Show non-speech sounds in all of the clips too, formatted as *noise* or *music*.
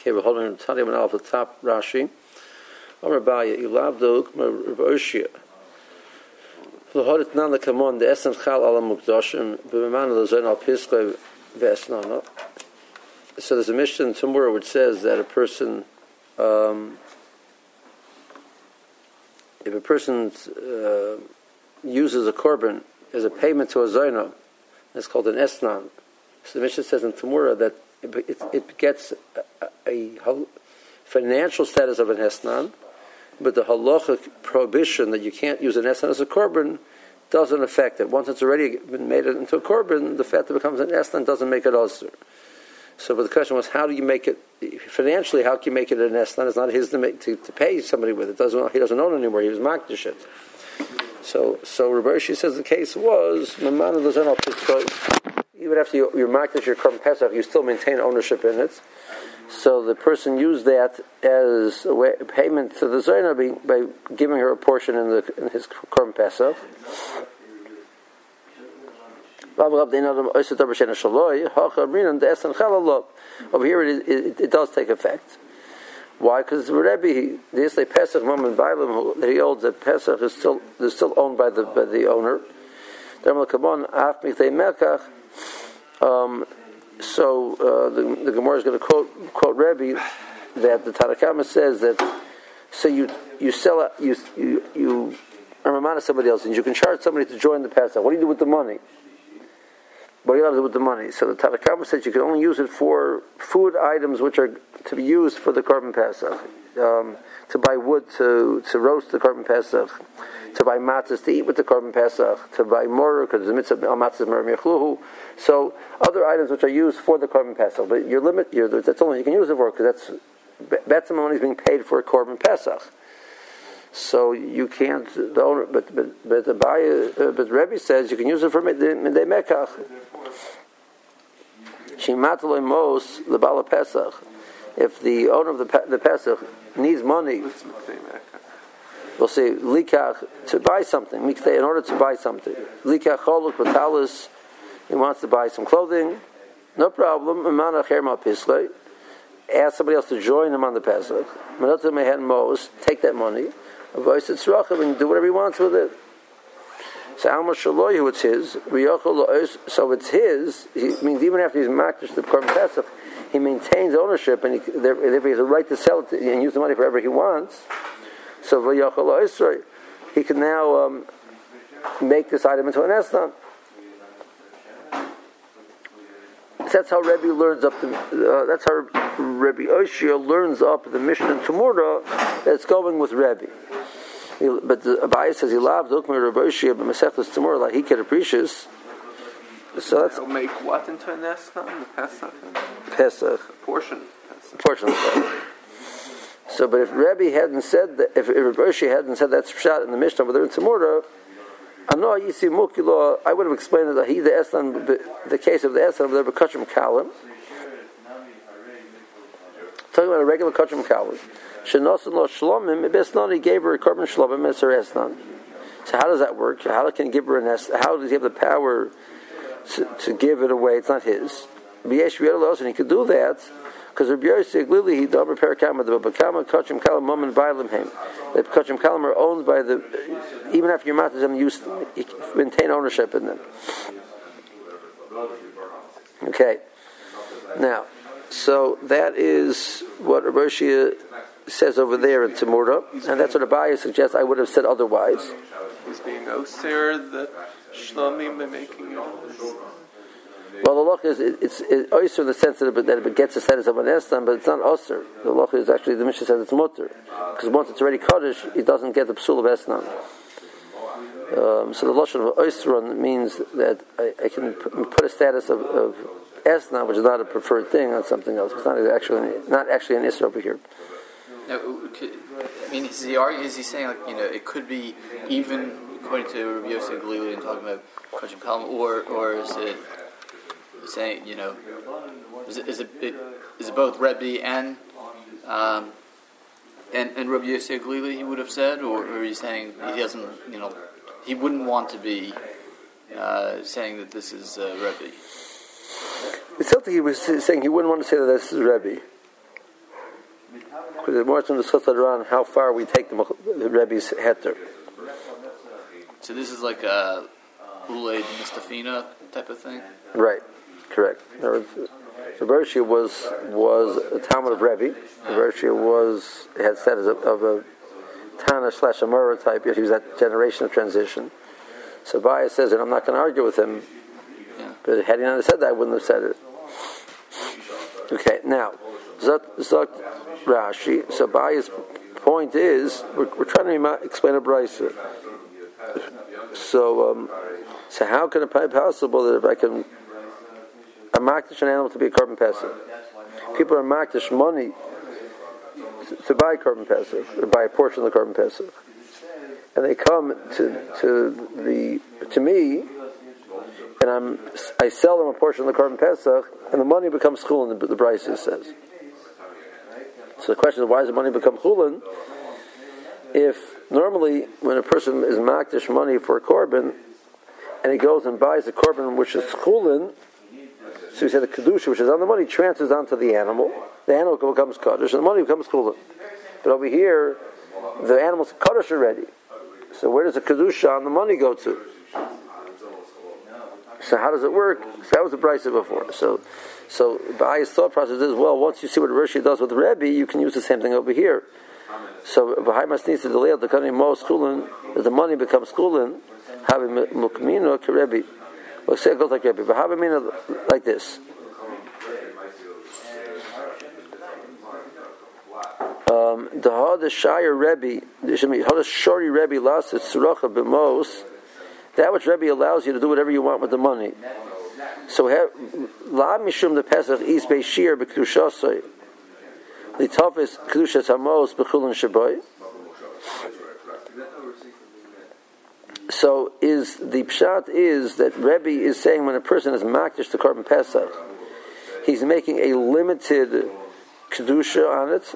Okay, we're holding Tanya Ben Alpha top Rashi. Baya, Ilav Duk, Oshia. L'horit nan lekamon, the Chal Ala Mukdoshim, B'miman L'zon Al V'esnana. So there's a Mishnah in Tumura which says that a person, um, if a person uh, uses a korban as a payment to a zayna, it's called an esnan. So the Mishnah says in Tumura that it, it, gets a, a, a, financial status of an esnan, but the halachic prohibition that you can't use an esnan as a korban doesn't affect it. Once it's already been made into a korban, the fact that it becomes an esnan doesn't make it also. So, but the question was, how do you make it financially? How can you make it an esnan? It's not his to, make, to, to pay somebody with it. Doesn't he doesn't own it anymore? He was makdish it. So, so Rabershi says the case was even after you, you're makdish your korban pesach, you still maintain ownership in it. So the person used that as a way, payment to the zayna by, giving her a portion in, the, in his korban pesach. Over here, it, it, it, does take effect. Why? Because the Rebbe, they say Pesach Mammon Bailam, he holds that Pesach is still is still owned by the by the owner. Um, so uh, the, the Gemara is going to quote quote Rebbe that the Tanakama says that so you you sell a, you you you earn a man of somebody else and you can charge somebody to join the Pesach. What do you do with the money? Do you do with the money? So the Tanakama says you can only use it for food items which are to be used for the korban Pesach. Um, to buy wood to, to roast the korban Pesach, to buy matzahs to eat with the korban Pesach, to buy more because the mitzvah al matzahs mer So other items which are used for the korban Pesach, but your limit, your, that's only you can use it for because that's that's the money is being paid for a korban Pesach. So you can't. The owner, but but but the buyer, uh, but Rebbe says you can use it for midday mekach. Shimataloy mos lebala pesach. If the owner of the the pesach needs money, we'll say likach to buy something. In order to buy something, likach choluk batalis. He wants to buy some clothing. No problem. Ask somebody else to join him on the Pesach. Take that money voice it's and do whatever he wants with it. So Alma Shaloyu, it's his. So it's his. He means even after he's makdish the Korban Pesach, he maintains ownership, and he, if he has a right to sell it and use the money for whatever he wants, so he can now um, make this item into an esnan. That's how Rebbe learns up the. Uh, that's how Rebbe Oshia learns up the Mishnah in that's going with Rebbe. But the Abai says he loved Ukmir Raboshia, but Masechtas Tamura like he could appreciate. So that's. It'll make what into an esnan? The Pesach. Pesach. A portion. Pesach. portion of Pesach. So, but if Rebbe hadn't said that, if, if Raboshia hadn't said that's shot in the Mishnah, but they're in Tamura. I know you see Mukilo. I would have explained that he the Eslan, the case of the Eslan of the Kachim Kalim. Talking about a regular Kachim Kalim. Shenosan lo shlomim besnan. He gave her a korban shlomim as her esnan. So how does that work? How can he give her an es? How does he have the power to, to give it away? It's not his. And he could do that because Rabbi Yosef Glili he davar perakama the bakama kachim kalam moment bailim him. The kachim kalam are owned by the even after your mouth is you maintain ownership in them. Okay, now so that is what Rabbi says over there in Timurah, and that's what Abaya suggests. I would have said otherwise. He's being osir the shlomim by making well, the loch is it's, it's oyster in the sense that it, that it gets the status of an estam, but it's not osir. The loch is actually the Mishnah says it's mutter because once it's already kaddish, it doesn't get the psul of estam. Um, so the lashon of oyster means that I, I, can put a status of, of esna, which is not a preferred thing, on something else. It's not actually not actually an isra over here. Now, I mean, is he arguing, is he saying like you know it could be even according to Rabbi Yosef Galili and talking about Kachim Kalam, or or is it saying you know is it is it, it is it both Rebbe and um, and and Rabbi Yosef Galili he would have said, or, or he's saying he doesn't you know he wouldn't want to be uh, saying that this is uh, Rebbe. It's something he was saying he wouldn't want to say that this is Rebbe. Because the more to discuss later on how far we take the, the Rebbe's heter. So this is like a Ulay Mustafina type of thing? Right, correct. The Bershia was was a Talmud of Rebbe. Bershia was had status of, of a Tana slash Amora type. He was that generation of transition. So Baya says, and I'm not going to argue with him, Yeah. but had he not said that, I wouldn't have said it. Okay, now, Zot, Rashi, so Baya's point is, we're, we're trying to explain a brisa. So, um, so how can it be possible that if I can, I makdish an animal to be a korban passive? People are makdish money to, to buy korban passive, or buy a portion of the korban passive. And they come to, to the, to me, and I'm, I sell them a portion of the korban pesach, and the money becomes chulin. The, the Brisa says. So the question is, why does the money become chulin? If normally, when a person is makdish money for a korban, and he goes and buys a korban which is chulin, so he said the kedusha, which is on the money, transfers onto the animal. The animal becomes kaddish, and the money becomes chulin. But over here, the animal's kaddish already. So where does the kedusha on the money go to? So how does it work? So that was the price of before. So, so Ba'ay's thought process is well. Once you see what Rashi does with Rebbe, you can use the same thing over here. So Ba'ay must needs to delay the coming most schooling the money becomes schooling. Having mukmino kerebi. Well, say it goes like Rebbe, but like this. Um, the Hada Shire Rebbe, the Hada Shori Rebbe lost its Suracha b'mos. That which Rebbe allows you to do whatever you want with the money. So La Mishum the Pesach is Beishir b'Kedushasoi. Litofis Kedushas Hamos b'Chulin Shaboy. So is the pshat is that Rebbe is saying when a person is makdish to korban pesach, he's making a limited kedusha on it,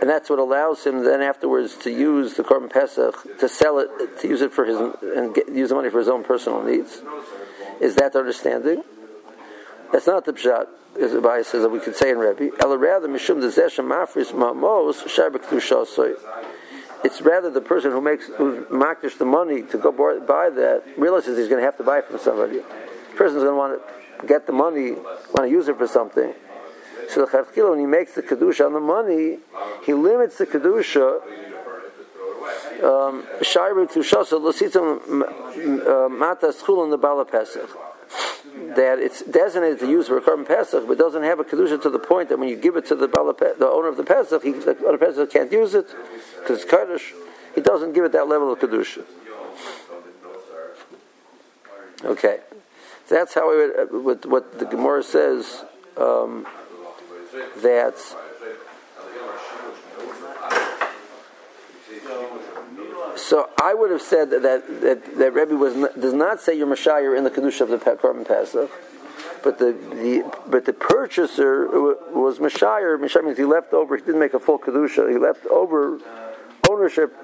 and that's what allows him then afterwards to use the korban pesach to sell it, to use it for his and get, use the money for his own personal needs. Is that the understanding? That's not the pshat. As the Bible says that we could say in Rebbe, Ela rather mishum dezeshem mafris mamos It's rather the person who makes who makdish the money to go buy that realizes he's going to have to buy from somebody. The person's going to want to get the money, want to use it for something. So the when he makes the Kedusha on the money, he limits the Kedusha Pesach. That it's designated to use for a korban Pesach, but doesn't have a Kedusha to the point that when you give it to the, Bala, the owner of the Pesach, he, the owner of the Pesach can't use it because it's Kaddish. He doesn't give it that level of Kedusha. Okay. So that's how we would, uh, what, what the Gemara says. Um, that so I would have said that that, that, that Rebbe was not, does not say you're Mashayir in the kedusha of the Korban Pesach, but the, the but the purchaser was Mashayir. Mashayir means he left over. He didn't make a full kedusha. He left over ownership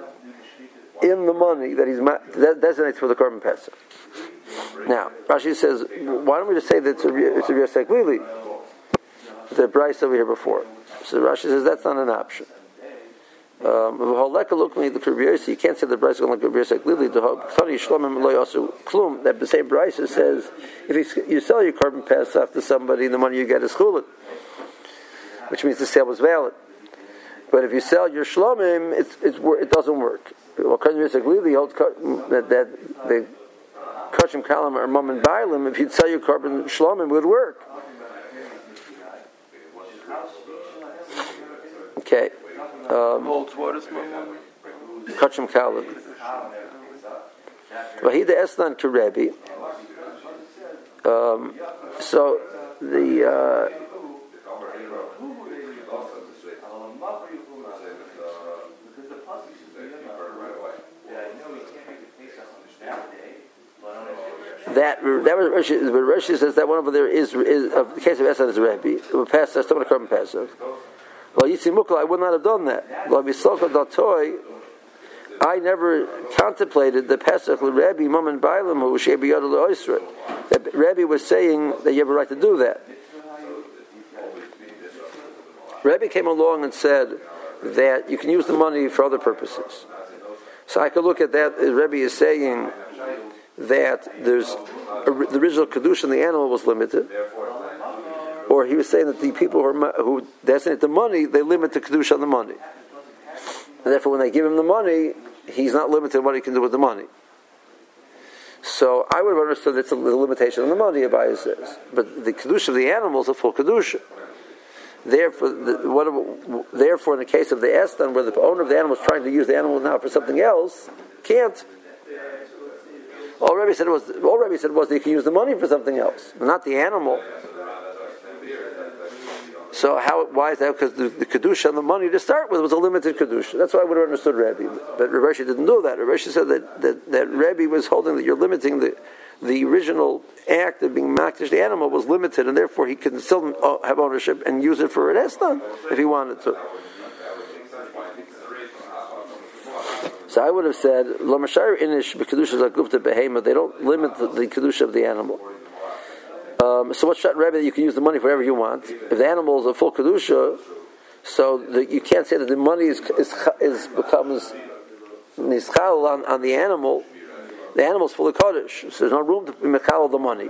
in the money that he's that designates for the Korban Pesach. Now Rashi says, why don't we just say that it's a it's a? The Brisa over here before. So Rashi says that's not an option. Um, you can't say the Brisa is going to look at Lili. That the same Brisa says if you, sell your korban pass off to somebody, the money you get is chulin, which means the sale was valid. But if you sell your shlomim, it's, it's, it doesn't work. Well, holds that, that the kashim kalam or mum and bailim, if you'd sell your korban shlomim, would work. Okay. Um, Kachim Kalib. Vahida Esnan to Rebbe. Um, so the uh, that that was Rashi, but Rashi says that one over there is is of the case of Esnan is Rebbe. We pass that's someone to come passive. I would not have done that. I never contemplated the Pesach Rebbe Mum and Bailam who was That Rabbi was saying that you have a right to do that. Rabbi came along and said that you can use the money for other purposes. So I could look at that. Rabbi is saying that there's the original kedusha in the animal was limited, or he was saying that the people who, are, who designate the money they limit the kedusha on the money, and therefore when they give him the money, he's not limited what he can do with the money. So I would have understood it's a limitation on the money, Abaye says. But the kedusha of the animals is a full kedusha. Therefore, the, what, therefore, in the case of the estan, where the owner of the animal is trying to use the animal now for something else, can't. All Rebbe said was all Rebbe said was that you can use the money for something else, not the animal. So how? Why is that? Because the, the kedusha and the money to start with was a limited kedusha. That's why I would have understood Rebbe. But Rebbe didn't do that. Rebbe said that, that that Rebbe was holding that you're limiting the the original act of being makdish the animal was limited, and therefore he can still uh, have ownership and use it for an estan if he wanted to. So I would have said, "Lamashar inish b'kedusha zakufta behema." They don't limit the, the kedusha of the animal. Um, so what's that Rebbe that you can use the money for whatever you want? If the animal is a full kedusha, so the, you can't say that the money is, is, is becomes nischal on, on the animal the animal's fully kaddish, so there's no room to mechal the money.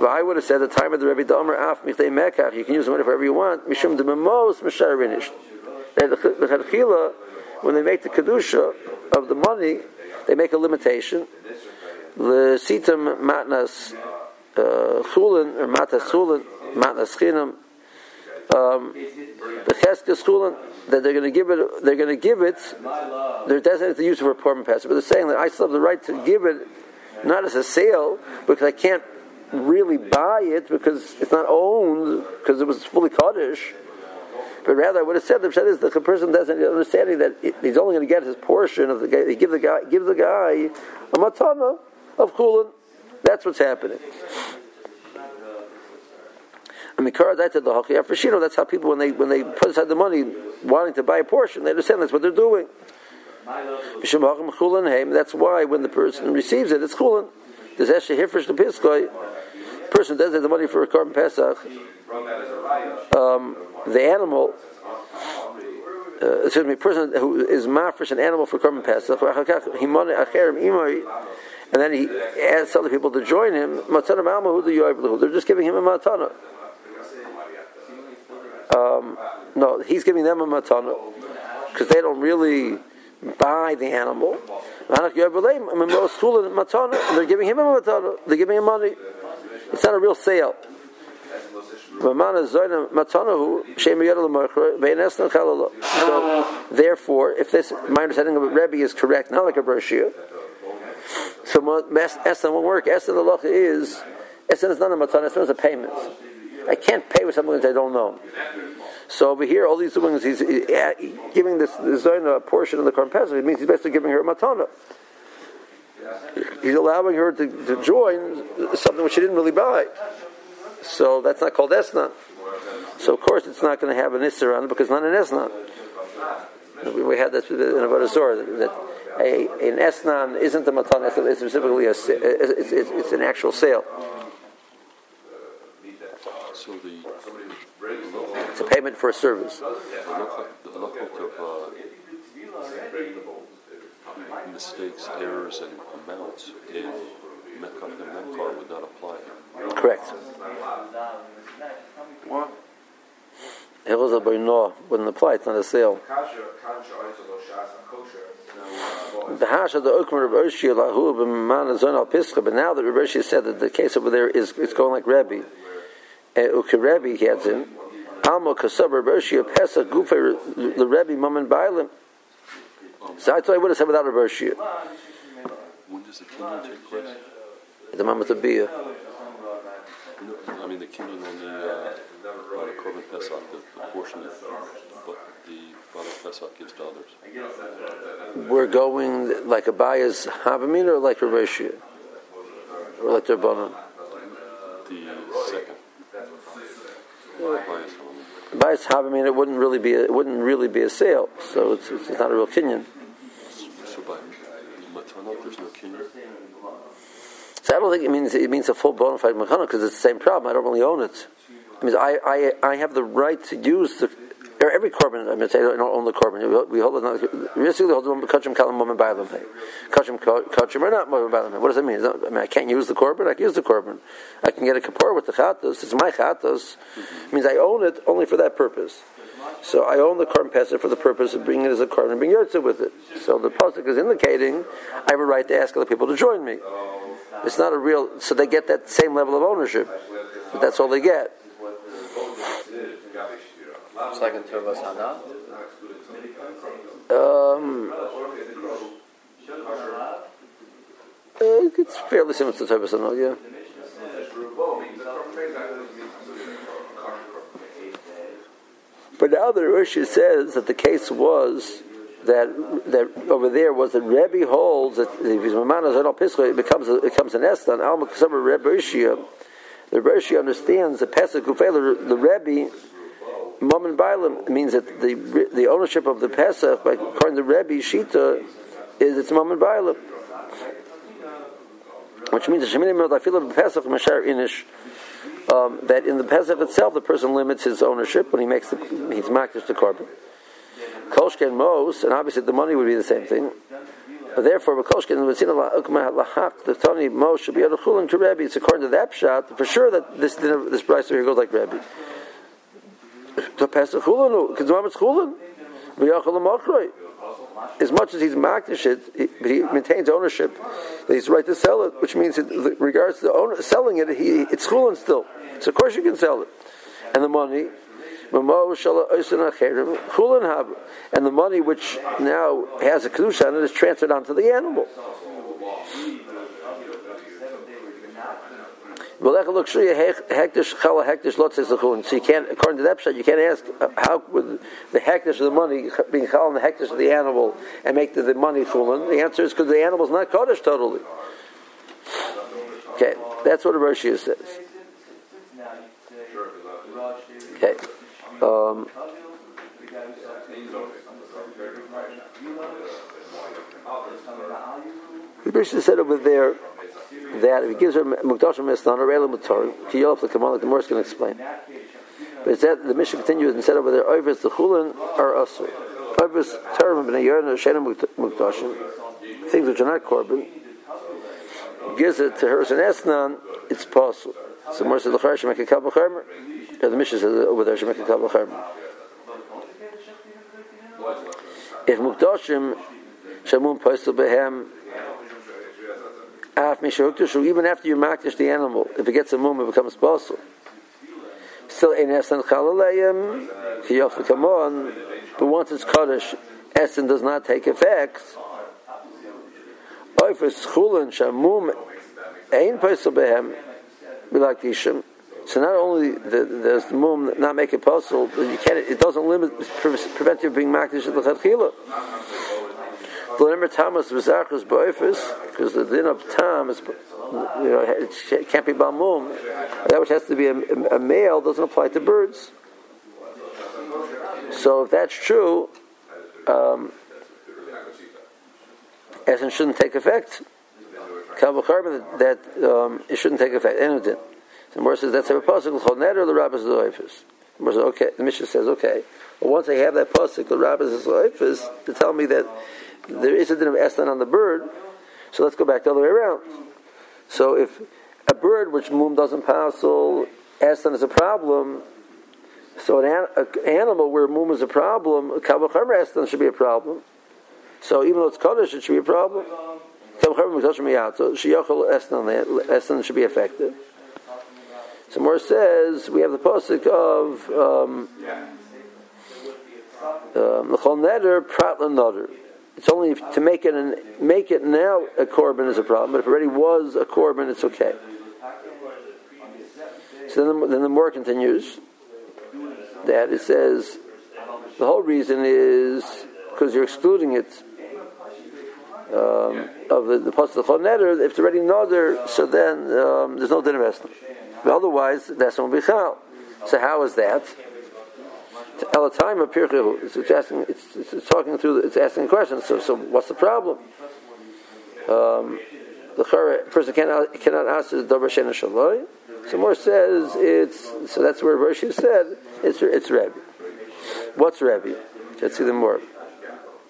But I would have said the time of the Rebbe Domer Af Michdei Mekach, you can use the money for whatever you want. Mishum de Memos Misharinish. The Chedchila, when they make the kedusha of the money, they make a limitation. The matnas uh, chulin or matas chulin matnas chinam. Um, the cheskes chulin that they're going to give it, they're going to give it, they're designated to use for a poor but they're saying that I still have the right to give it, not as a sale, because I can't really buy it because it's not owned, because it was fully Kaddish. But rather, I would have said the said is the person doesn't understanding that he's only going to get his portion of the guy. Give the guy, give the guy a matana of kulin. That's what's happening. I mean, the That's how people when they when they put aside the money, wanting to buy a portion, they understand that's what they're doing. That's why when the person receives it, it's chulin. There's actually hifresh the piskoy. Person does have the money for a korban pesach. Um, the animal. Uh, excuse me, person who is mafresh an animal for korban pesach, and then he asks other people to join him. They're just giving him a matana. Um, no, he's giving them a matana because they don't really buy the animal. They're giving him a matana. They're giving him money. It's not a real sale. So, therefore, if this my understanding of Rebbe is correct, not like a brochure, so Esan won't work. Esan the is Esan is not a matana. Esan is a payment. I can't pay with something that I don't know. So over here, all these things, he's uh, giving this, this a portion of the korban pesach. It means he's basically giving her a matana. He's allowing her to, to join something which she didn't really buy. So that's not called esnan. So of course it's not going to have an isser on it because it's not an esnan. We had this in a Zorah that, that a, an esnan isn't a matana. It's specifically a, it's, it's, it's an actual sale. So the it's a payment for a service. The lookout of uh, mistakes, errors, and amounts in Mekach and Mekar would not apply. Correct. What? Hilchos wouldn't apply. It's not a sale. The hash of the Okmer of Oshia Lahu b'man zon al Pischa, but now that Rabbi said that the case over there is it's going like Rebbe, Ukerebi gets in. Alma kasaber bershia pesach gufe the Rebbe mammon bailim. So I thought I would have said without a bershia. When does the kinyan take place? The moment of bia. I mean the kinyan on the uh, korban pesach, the, the portion that the Bala Pesach gives to others. We're going like a bias Havamin or like a Rishia? Or like Rabbanon? The second. Bias Havamin, it wouldn't really be a, it wouldn't really be a sale, so it's, it's, it's not a real kinyan. So by Matana, there's no kinyan? So I don't think it means it means a full bona fide mechana because it's the same problem. I don't really own it. means I, I, I have the right to use the or every korban. I mean, say I don't own the korban. We hold it. Basically, hold the kachim kalam moment bailam hey. Kachim kachim or not moment bailam What does that mean? Not, I mean, I can't use the korban. I can use the korban. I can get a kapor with the chatos. It's my chatos. It means I own it only for that purpose. So I own the korban pesach for the purpose of bringing it as a korban and bring yotze with it. So the pasuk is indicating I have a right to ask other people to join me. It's not a real. So they get that same level of ownership, but that's all they get. It's in Tovas Hana. Um, uh, it's fairly similar to Tovas Hana, yeah. But now the Rosh says that the case was that that over there was that Rebbe holds that if he's Mamanas Adal Pischa, it becomes a, it becomes an Estan. Alma Rebbe. The Rebbe understands the Pesach Kufel, the Rebbe Mom and Bailam means that the the ownership of the Pesach, by according to Rebbe Shita, is it's Mom and Bailam. Which means Pesach Inish um, that in the Pesach itself, the person limits his ownership when he makes the, he's makish the korban. Kolshken Mos, and obviously the money would be the same thing. But therefore, Kolshken Lahak, the Tony Mos should be to to Rebbe. It's according to that shot for sure that this this price here goes like Rebbe. To Chulanu, because it's Chulan, as much as he's makdish it, but he maintains ownership, that he's right to sell it, which means in regards to owner, selling it, he, it's chulin still. So of course you can sell it. And the money, and the money which now has a kedusha on it is transferred onto the animal. So you can't, according to that pshat, you can't ask how would the hektish of the money being chal and the hektish of the animal and make the, the money chulin. The answer is because the animal is not kodesh totally. Okay, that's what Roshia says. Okay. Um, the Roshia said over there that if he gives her Mukdashim Estan or Elam Mutar, Kiyolf the Kamal, the Gemara is going to explain. But it said, the Mishnah continues and said over there, Oivers the Chulin are Asur. Oivers Term B'nai Yerna Shena Mukdashim, things which are not Korban, gives it to her as an Esnan, it's possible. So Gemara says, L'char Shemek Ekal B'charmer, the Mishnah says over there, Shemek Ekal B'charmer. If Mukdashim, Shamun Postel Behem, even after you makdish the animal, if it gets a mum, it becomes possible. Still, ein esan chalalayim, come on, but once it's kaddish, esan does not take effect. Oifus chulin shamum ein posel behem, bilakishim. So not only does the mum not make it possible, but you can't. It doesn't limit, prevent you from being makdish at the chadchila. V'lemer tamas v'zachus ba'ofis, because the din of tam is, you know, it can't be bamum. That which has to be a, a, male doesn't apply to birds. So if that's true, um, Essen shouldn't take effect. Kavachar that um, it shouldn't take effect. Anything. So Mor says that's a pasuk. Chol neder the rabbis loifis. Mor says okay. The Mishnah says okay. Well, once I have that pasuk, the rabbis loifis to tell me that there is a din of estan on the bird, so let's go back the other way around. So if a bird which mum doesn't passel, estan is a problem, so an, an animal where mum is a problem, kavachamer estan should be a problem. So even though it's kaddish, it should be a problem. Estan should be effective. So says we have the pasuk of um, um, It's only to make it an, make it now a korban is a problem, but if it already was a korban, it's okay. So then the, then the more continues that it says the whole reason is because you're excluding it um, of the, the the neder. If it's already neder, so then um, there's no din of But otherwise, that's not bichal. So how is that? Elatime Pirchihu. It's asking, it's, it's, talking through, it's asking questions. So, so what's the problem? Um, the person cannot cannot ask the davar shena shaloi. So more says it's so that's where Rashi said it's it's Rebbe. What's Rebbe? Let's see the more.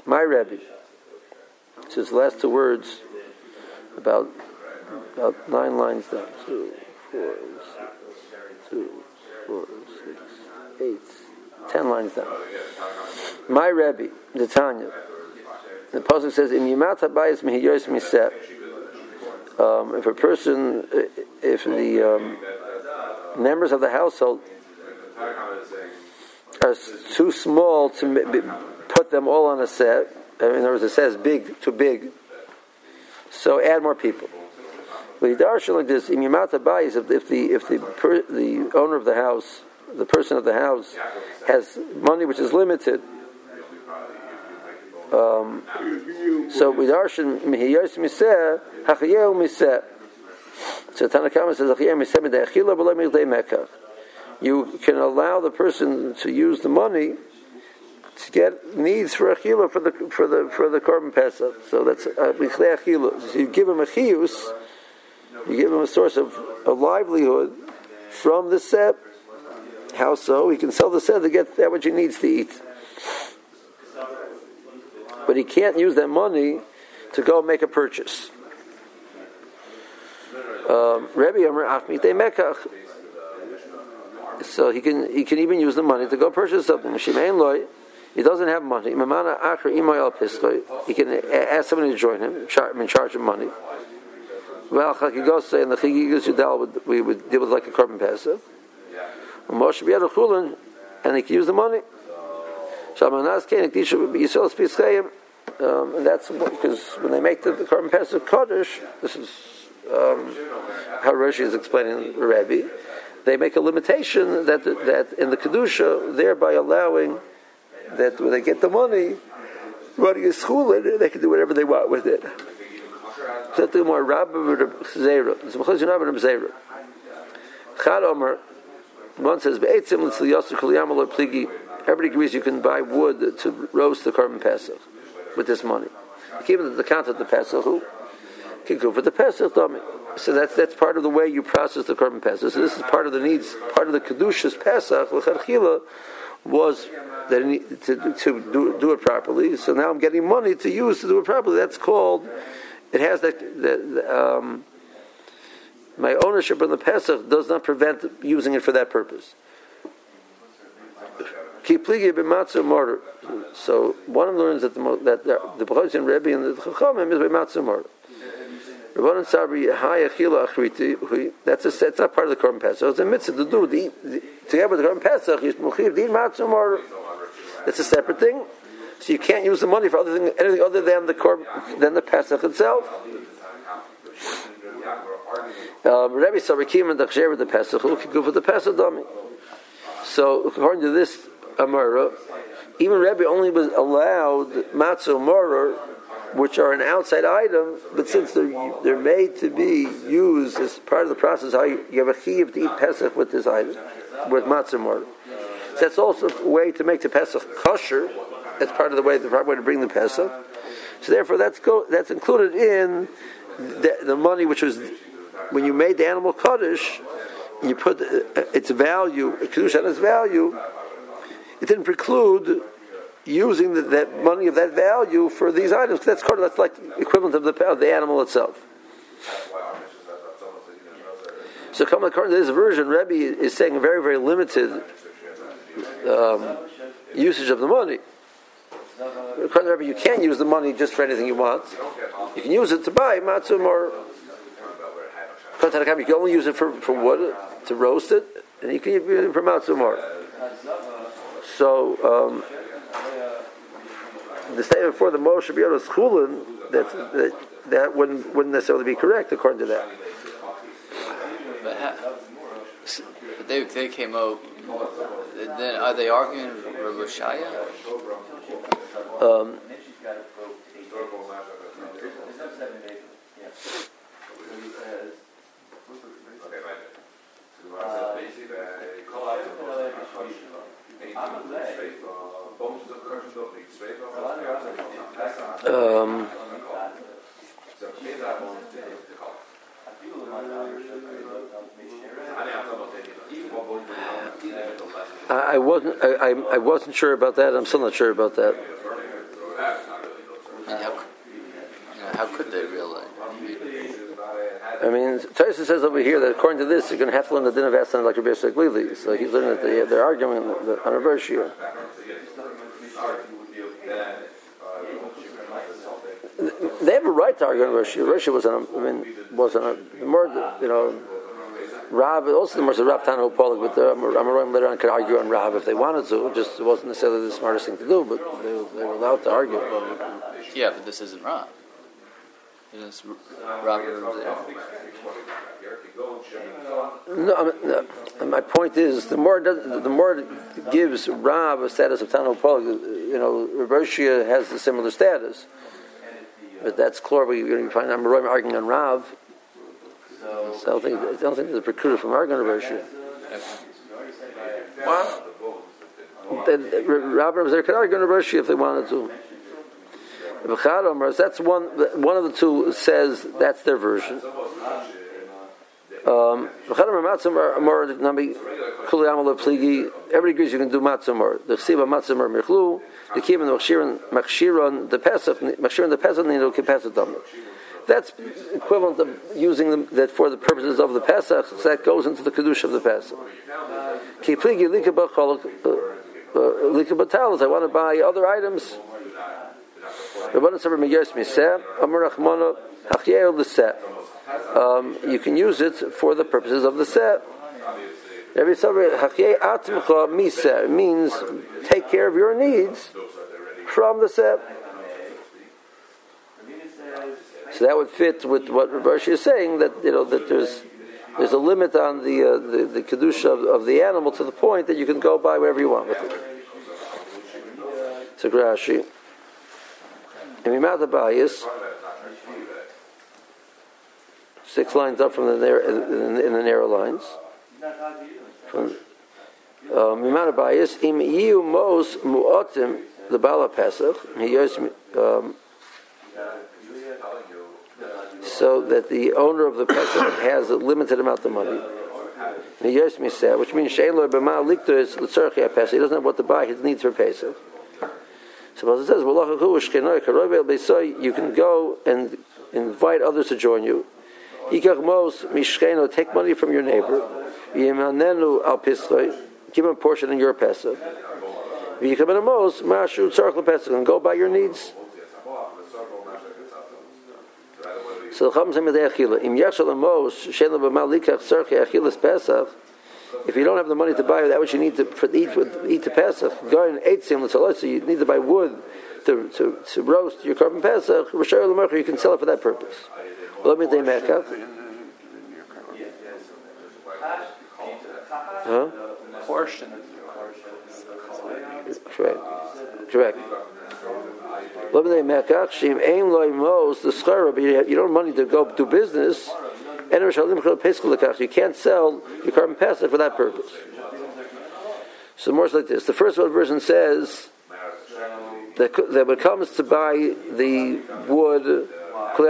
My Rebbe. So it's last two words about about nine lines down. Two, four, six, two, four, six, eight, ten lines down. My Rebbe, the Tanya. The pasuk says, "In yimat habayis miseh." Um, if a person, if the um, members of the household are too small to put them all on a set, in other words, it says big, too big, so add more people. If if the if the per, the owner of the house, the person of the house, has money which is limited. Um, so with miseh. So Tanakama says. You can allow the person to use the money to get needs for achila for the for the for the korban pesach. So that's uh, achila. You give him a chiyus, you give him a source of, of livelihood from the set. How so? He can sell the set to get that which he needs to eat. But he can't use that money to go make a purchase. Um. So he can he can even use the money to go purchase something. He doesn't have money. He can ask somebody to join him, in charge of money. Well, and the Yudal we would deal with like a korban pesach. Moshe B'yad and they can use the money. Shamanas Kenik Disha Yisrael Spischayim. Um, and that's because when they make the, the korban pesach Kodesh, this is um, how Rashi is explaining the Rebbe. They make a limitation that that in the kedusha, thereby allowing that when they get the money, running a school they can do whatever they want with it. Rabbi. Chad Omer, one says. Everybody agrees you can buy wood to roast the korban pesach with this money. At the count of the pesach. Who can go for the pesach dummy? So that's that's part of the way you process the korban pesach. So this is part of the needs, part of the kedushas pesach l'chadchila was that to, to do, do, it properly. So now I'm getting money to use to do it properly. That's called. It has that. that um, my ownership in the Pesach does not prevent using it for that purpose. So one of them learns that the that the Bechazin Rebbe and the Chachamim is by matzah mortar. Rabbanan Sabri Haya Chila Achriti. That's a that's not part of the Korban Pesach. It's a mitzvah to do the, the together with the Korban Pesach. You muchiv din matzah mortar. That's a separate thing. So you can't use the money for other thing, anything other than the Korban than the Pesach itself. Um, Rabbi Sarakim and Dachsher the Pesach, who can go for the Pesach dummy. So according to this Amara, even Rabbi only was allowed matzah mortar, which are an outside item, but since they're they're made to be used as part of the process, how you, you have a chiyuv to eat Pesach with this item, with matzah mortar. So that's also a way to make the Pesach kosher. That's part of the way, the proper way to bring the Pesach. So therefore, that's go, that's included in the, the, money which was when you made the animal kaddish. You put its value, kedusha its value. It didn't preclude using the, that money of that value for these items. That's of, that's like equivalent of the of the animal itself. So, according to this version, Rebbe is saying very, very limited um, usage of the money. According to Rebbe, you can't use the money just for anything you want. You can use it to buy matzum or you can only use it for, for wood, to roast it, and you can use it for matzum more. So, um, the statement for the Moshe B'Yodos Chulin, that, that, that wouldn't, wouldn't necessarily be correct according to that. But, but they, they came out then are they arguing Rabbi Shaya? Um, um, I, wasn't. I, I, I wasn't sure about that. I'm still not sure about that. How, how could they really? I mean, Tyson says over here that according to this, you're going to have to learn the din of Asan like Rabbi Yosef. So he's learning that they, they're arguing on verse here. They have a right to argue on Rosh Rosh was on. a- I mean, was on a more. You know, Rav. Also, the more Rav Tano Polik, but the Amoraim later on could argue on Rav if they wanted to. It just wasn't necessarily the smartest thing to do, but they, they were allowed to argue. yeah, but this isn't Rob. It is Robert there. No, I mean, no, my point is the more it does, the more it gives Rav a status of Tano Polik, you know, Roshia has a similar status. But that's clear. We're going to find Amoraim arguing on Rav. So I don't think I don't think there's a precluder from arguing on Roshia. What? Then Rav was there could argue on Roshia if they wanted to. That's one. One of the two says that's their version. Um. Everybody agrees you can do Matzah Omar. The Chsiva Matzah Omar Michlu. The Kivin Machshiran Machshiran the Pesach Machshiran the Pesach Nino Kipesach Dam. That's equivalent of using them that for the purposes of the Pesach. So that goes into the kedusha of the Pesach. Ki Pligi Likaba Cholok Likaba I want to buy other items. Um, You can use it for the purposes of the set. Every Miseh means take care of your needs from the set. So that would fit with what Rashi is saying that you know that there's there's a limit on the uh, the, the kedusha of, of the animal to the point that you can go buy whatever you want with it. So Rashi. And Mimata Bayis, six lines up from the narrow, in, the narrow lines. From Mimata Bayis, Im Yiu Mos Mu'otim, the Bala Pesach, he um, so that the owner of the Pesach *coughs* has a limited amount of money. He which means. He doesn't have what to buy his needs for Pesach. Suppose it says, you can go and invite others to join you. Take money from your neighbor. Give him a portion in your Pesach. And go by your needs. So the say Im yachshal amos shein lo b'malikach tzarchi achilas Pesach. If you don't have the money to buy that which you need to for, eat eat the Pesach, go and eat sim so you need to buy wood to, to, to roast your korban Pesach. You can sell it for that purpose. Let me Mekach. Huh? Portion. Correct. Correct. Let me take Mekach. Shim aim loy mos the schara, you don't have money to go do business. You can't sell your korban Pesach for that purpose. So more like this. The first version says that, that when it comes to buy the wood, you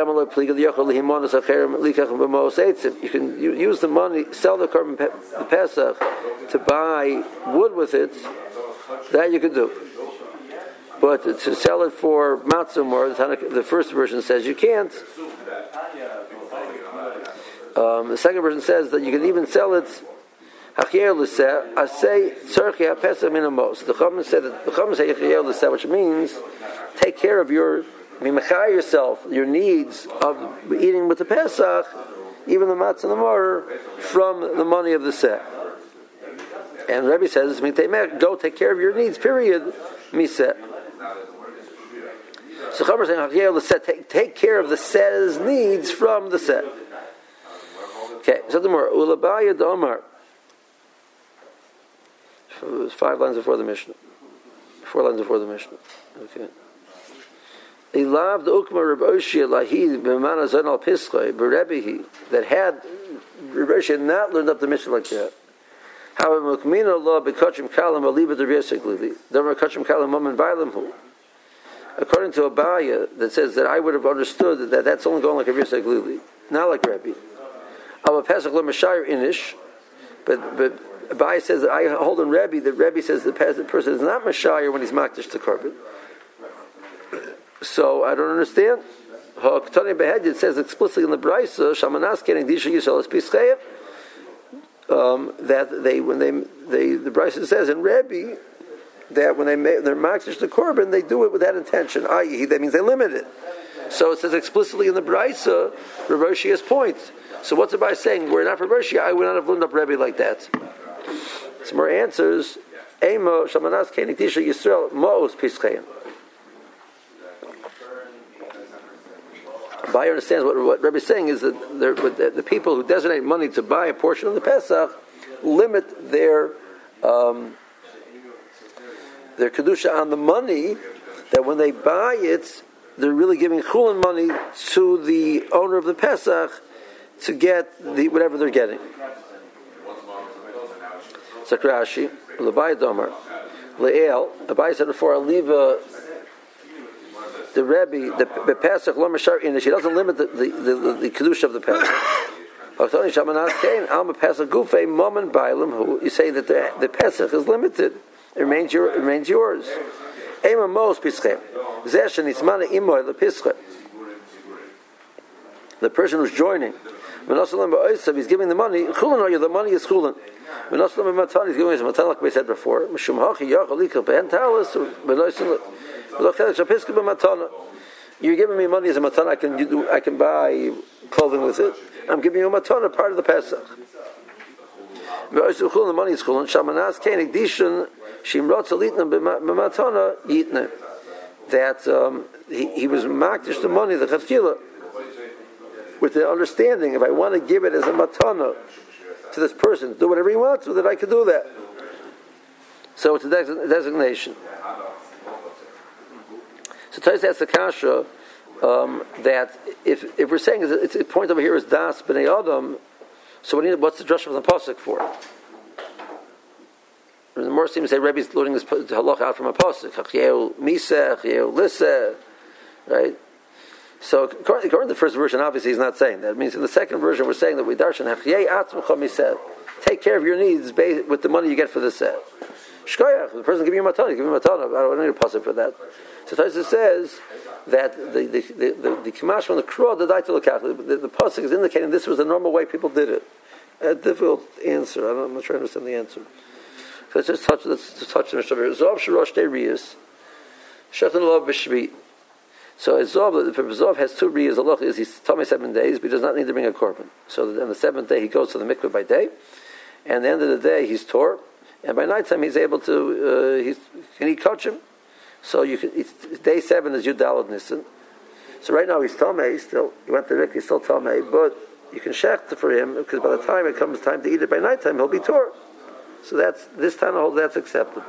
can use the money, sell the korban the Pesach to buy wood with it. That you can do. But to sell it for matzah the first version says you can't. Um, the second version says that you can even sell it. I say tzarchi hapesach minamos. The Chachamim said that the Chachamim say yachiel l'seh, which means take care of your mimachai yourself, your needs of eating with the Pesach, even the matzah and the mortar, from the money of the set. And Rebbe says, go take care of your needs, period, miseh. So Chachamim saying yachiel l'seh, take, take care of the set's needs from the set. Okay, so the more ulabaya domar. Five lines before the Mishnah. Four lines before the Mishnah. Okay. Ilav the ukma Reb Oshia lahid b'mana zon al pischai b'rebihi that had Reb Oshia not learned up the Mishnah like that. However, mukmina law b'kachim kalam aliba derbiasikli. Domer kachim kalam maman bailam hu. According to Abaya, that says that I would have understood that that's only going like a Rebbe not like Rebbe. I'm a Pesach Lemashire Inish, but but Abai says that I hold in Rebbe that Rebbe says the person is not Mashire when he's Makdish to Korban. So I don't understand. Ha'ktani Behed, it says explicitly in the Brisa, Shamanas Kening Disha Yisrael is Pischeyev, um, that they, when they, they, the Brisa says in Rebbe, that when they make, they're makdish the korban, they do it with that intention. I.e., that means they limit it. So it says explicitly in the Brisa, Rebbe point. So what's the by saying? We're not for I would not have learned up Rebbe like that. Some more answers. Emo shamanas kenik tisha Yisrael mo'os pischeim. Buyer understands what, what Rebbe is saying is that the, the, people who designate money to buy a portion of the Pesach limit their um, their kedusha on the money. That when they buy it, they're really giving chulin money to the owner of the Pesach to get the whatever they're getting. Sakrashi, Labai Domer, Le'el, Abai said before, Aliva, uh, the Rebbe, the, the Pesach, Lomar Shar, she doesn't limit the, the, the, the Kedusha of the Pesach. Achtoni Shamanas Kain, Alma Pesach Gufe, Momen Bailam, who you say that the, the Pesach is limited. It remains, your, it remains yours. Ema Mos Pischem. Zeshen Ismana Imoy Le. The person who's joining, he's giving the money, Chulin the money is Chulin. He's giving his matan like we said before. Mishum Hachi Yachal Likal Ben Talis, you're giving me money as a matana. I can do, I can buy clothing with it. I'm giving you a matana, part of the Pesach. The money is chulin. Shamanas kenig dishon shimrot zalitna b'matana yitna. That um, he, he was makdish the money the chatchila with the understanding if I want to give it as a matana to this person, do whatever he wants with it, I can do that. So it's a designation. So Tais asks the kasha um, that if, if we're saying it's, the point over here is das b'nei adam, so what's the drush from the pasuk for? The more seems to say Rebbe's learning this halach out from a pasuk. Right? So according, according to the first version, obviously he's not saying that. It means in the second version we're saying that we darshan miseh. Take care of your needs with the money you get for the set. Shkoyach, the person giving you matana, give you matana. I don't need a pasuk for that. So Taisa says that the the the, the, the Kamash the Kro, the Daita the, the, pasuk is indicating this was the normal way people did it. A difficult answer. I'm not trying to understand the answer. So let's just touch. Let's just touch the Mishnah. Zov Sharosh Riyas, Shatan Love B'Shvi. So Zov, if Zov has two riyas, Allah is he's tummy seven days, but he does not need to bring a korban. So on the seventh day he goes to the mikveh by day, and at the end of the day he's tore, and by night time he's able to uh, he's can he coach him? So you can, day seven is Yudalad Nissen. So right now he's Tomei, still, he went to Rick, he's still Tomei, but you can shecht for him, because by the time it comes time to eat it by night time, he'll be Torah. So that's, this time hold that's acceptable.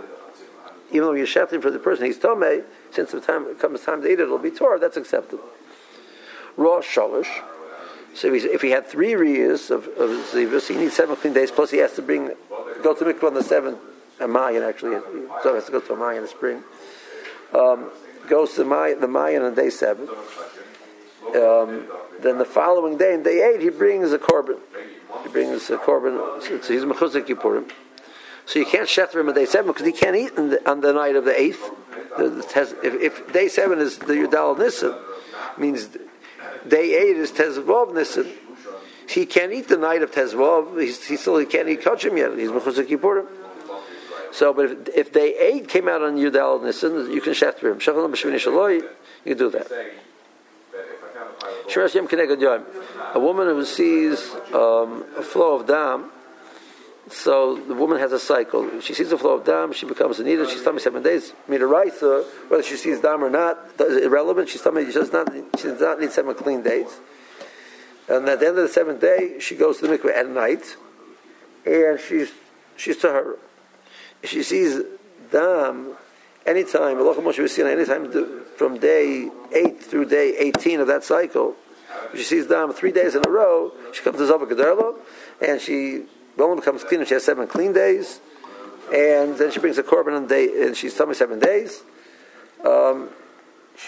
Even though you're shechting for the person, he's Tomei, since the time comes time to eat it, it'll be Torah, that's acceptable. Raw Shalish. So if, he had three riyas of, of Zivus, he needs seven clean days, plus he has to bring, go to Mikvah on the seventh, a Mayan actually, so he has to go to a Mayan in the spring um, goes to May, the Mayan on day seven. Um, then the following day, in day eight, he brings a korban. He brings a korban. So he's mechuzik Yippurim. So you can't shechter him on day seven because he can't eat the, on the night of the eighth. If, if, day seven is the Yudal Nissen, means day eight is Tezvov Nissen. He can't eat the night of Tezvov. He's, he still he can't eat kachim yet. He's mechuzik Yippurim. So, but if, if day eight came out on Yudal Nissen, you can shechter him. Shachalam b'shvini shaloi, you can do that. A woman who sees um, a flow of dam, so the woman has a cycle. She sees a flow of dam, she becomes a nida. She's tummy seven days. Midaraisa, whether she sees dam or not, is irrelevant. She's tummy. She does not. She does not need seven clean days. And at the end of the seventh day, she goes to the mikveh at night, and she's she's to her she sees dam anytime, anytime from day 8 through day 18 of that cycle, she sees dam three days in a row, she comes to Zava Gederlo, and she only becomes clean if she has seven clean days, and then she brings a korban on day, and she's tummy seven days. Um,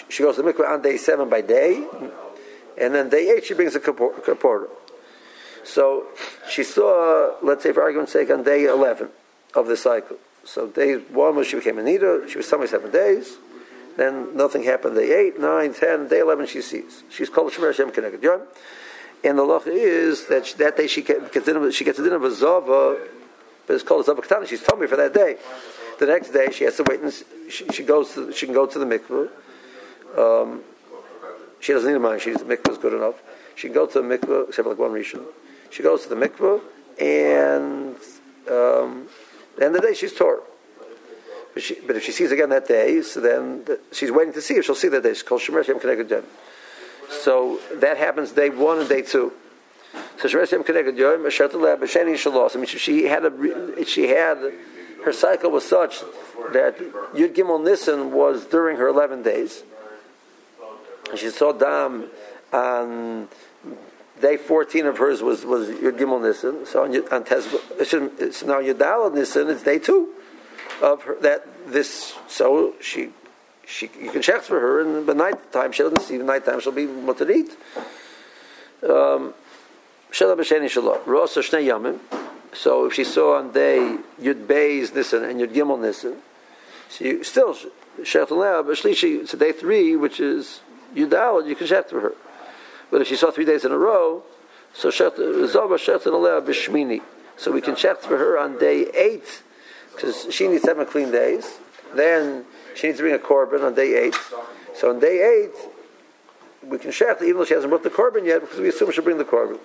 she goes to the mikveh on day seven by day, and then day eight she brings a kapor. So she saw, let's say for argument's sake, on day 11 of the cycle. So day one was she became a nida, she was 77 days. Then nothing happened. Day 8, 9, 10, day 11 she sees. She's called Shemer Hashem Keneged. And the law is that she, that day she gets, she gets a din of a zava, but it's called a zava katana. She's told me for that day. The next day she has to wait and she, she goes to, she can go to the mikveh. Um, she doesn't need a mind. She's the mikveh is good enough. She can go to the mikveh, except like one rishon. She goes to the mikveh, and um, the end of the day she's tore. But, but if she sees again that day, so then the, she's waiting to see if she'll see that day. She's called Shemer Shem Yom. So that happens day one and day two. So she had a, she had, her cycle was such that Yud Gimel Nissen was during her 11 days. She saw Dam on day 14 of hers was, was Yud Gimel Nissen. So on, on Tez, so now Yudal Nissen, it's day two of her, that this, so she, she, you can check for her, and the night time she doesn't see. Night time she'll be mutarit. Um, so if she saw on day Yud Beis Nissen and Yud Gimel Nissen, she still Shech but it's day three, which is Yud Yudal, you can check for her. But if she saw three days in a row, so Zova Shech B'Shmini. So we can check for her on day eight, because she needs seven clean days. Then she needs to bring a korban on day eight. So on day eight, we can shech, even though she hasn't brought the korban yet, because we assume she'll bring the korban.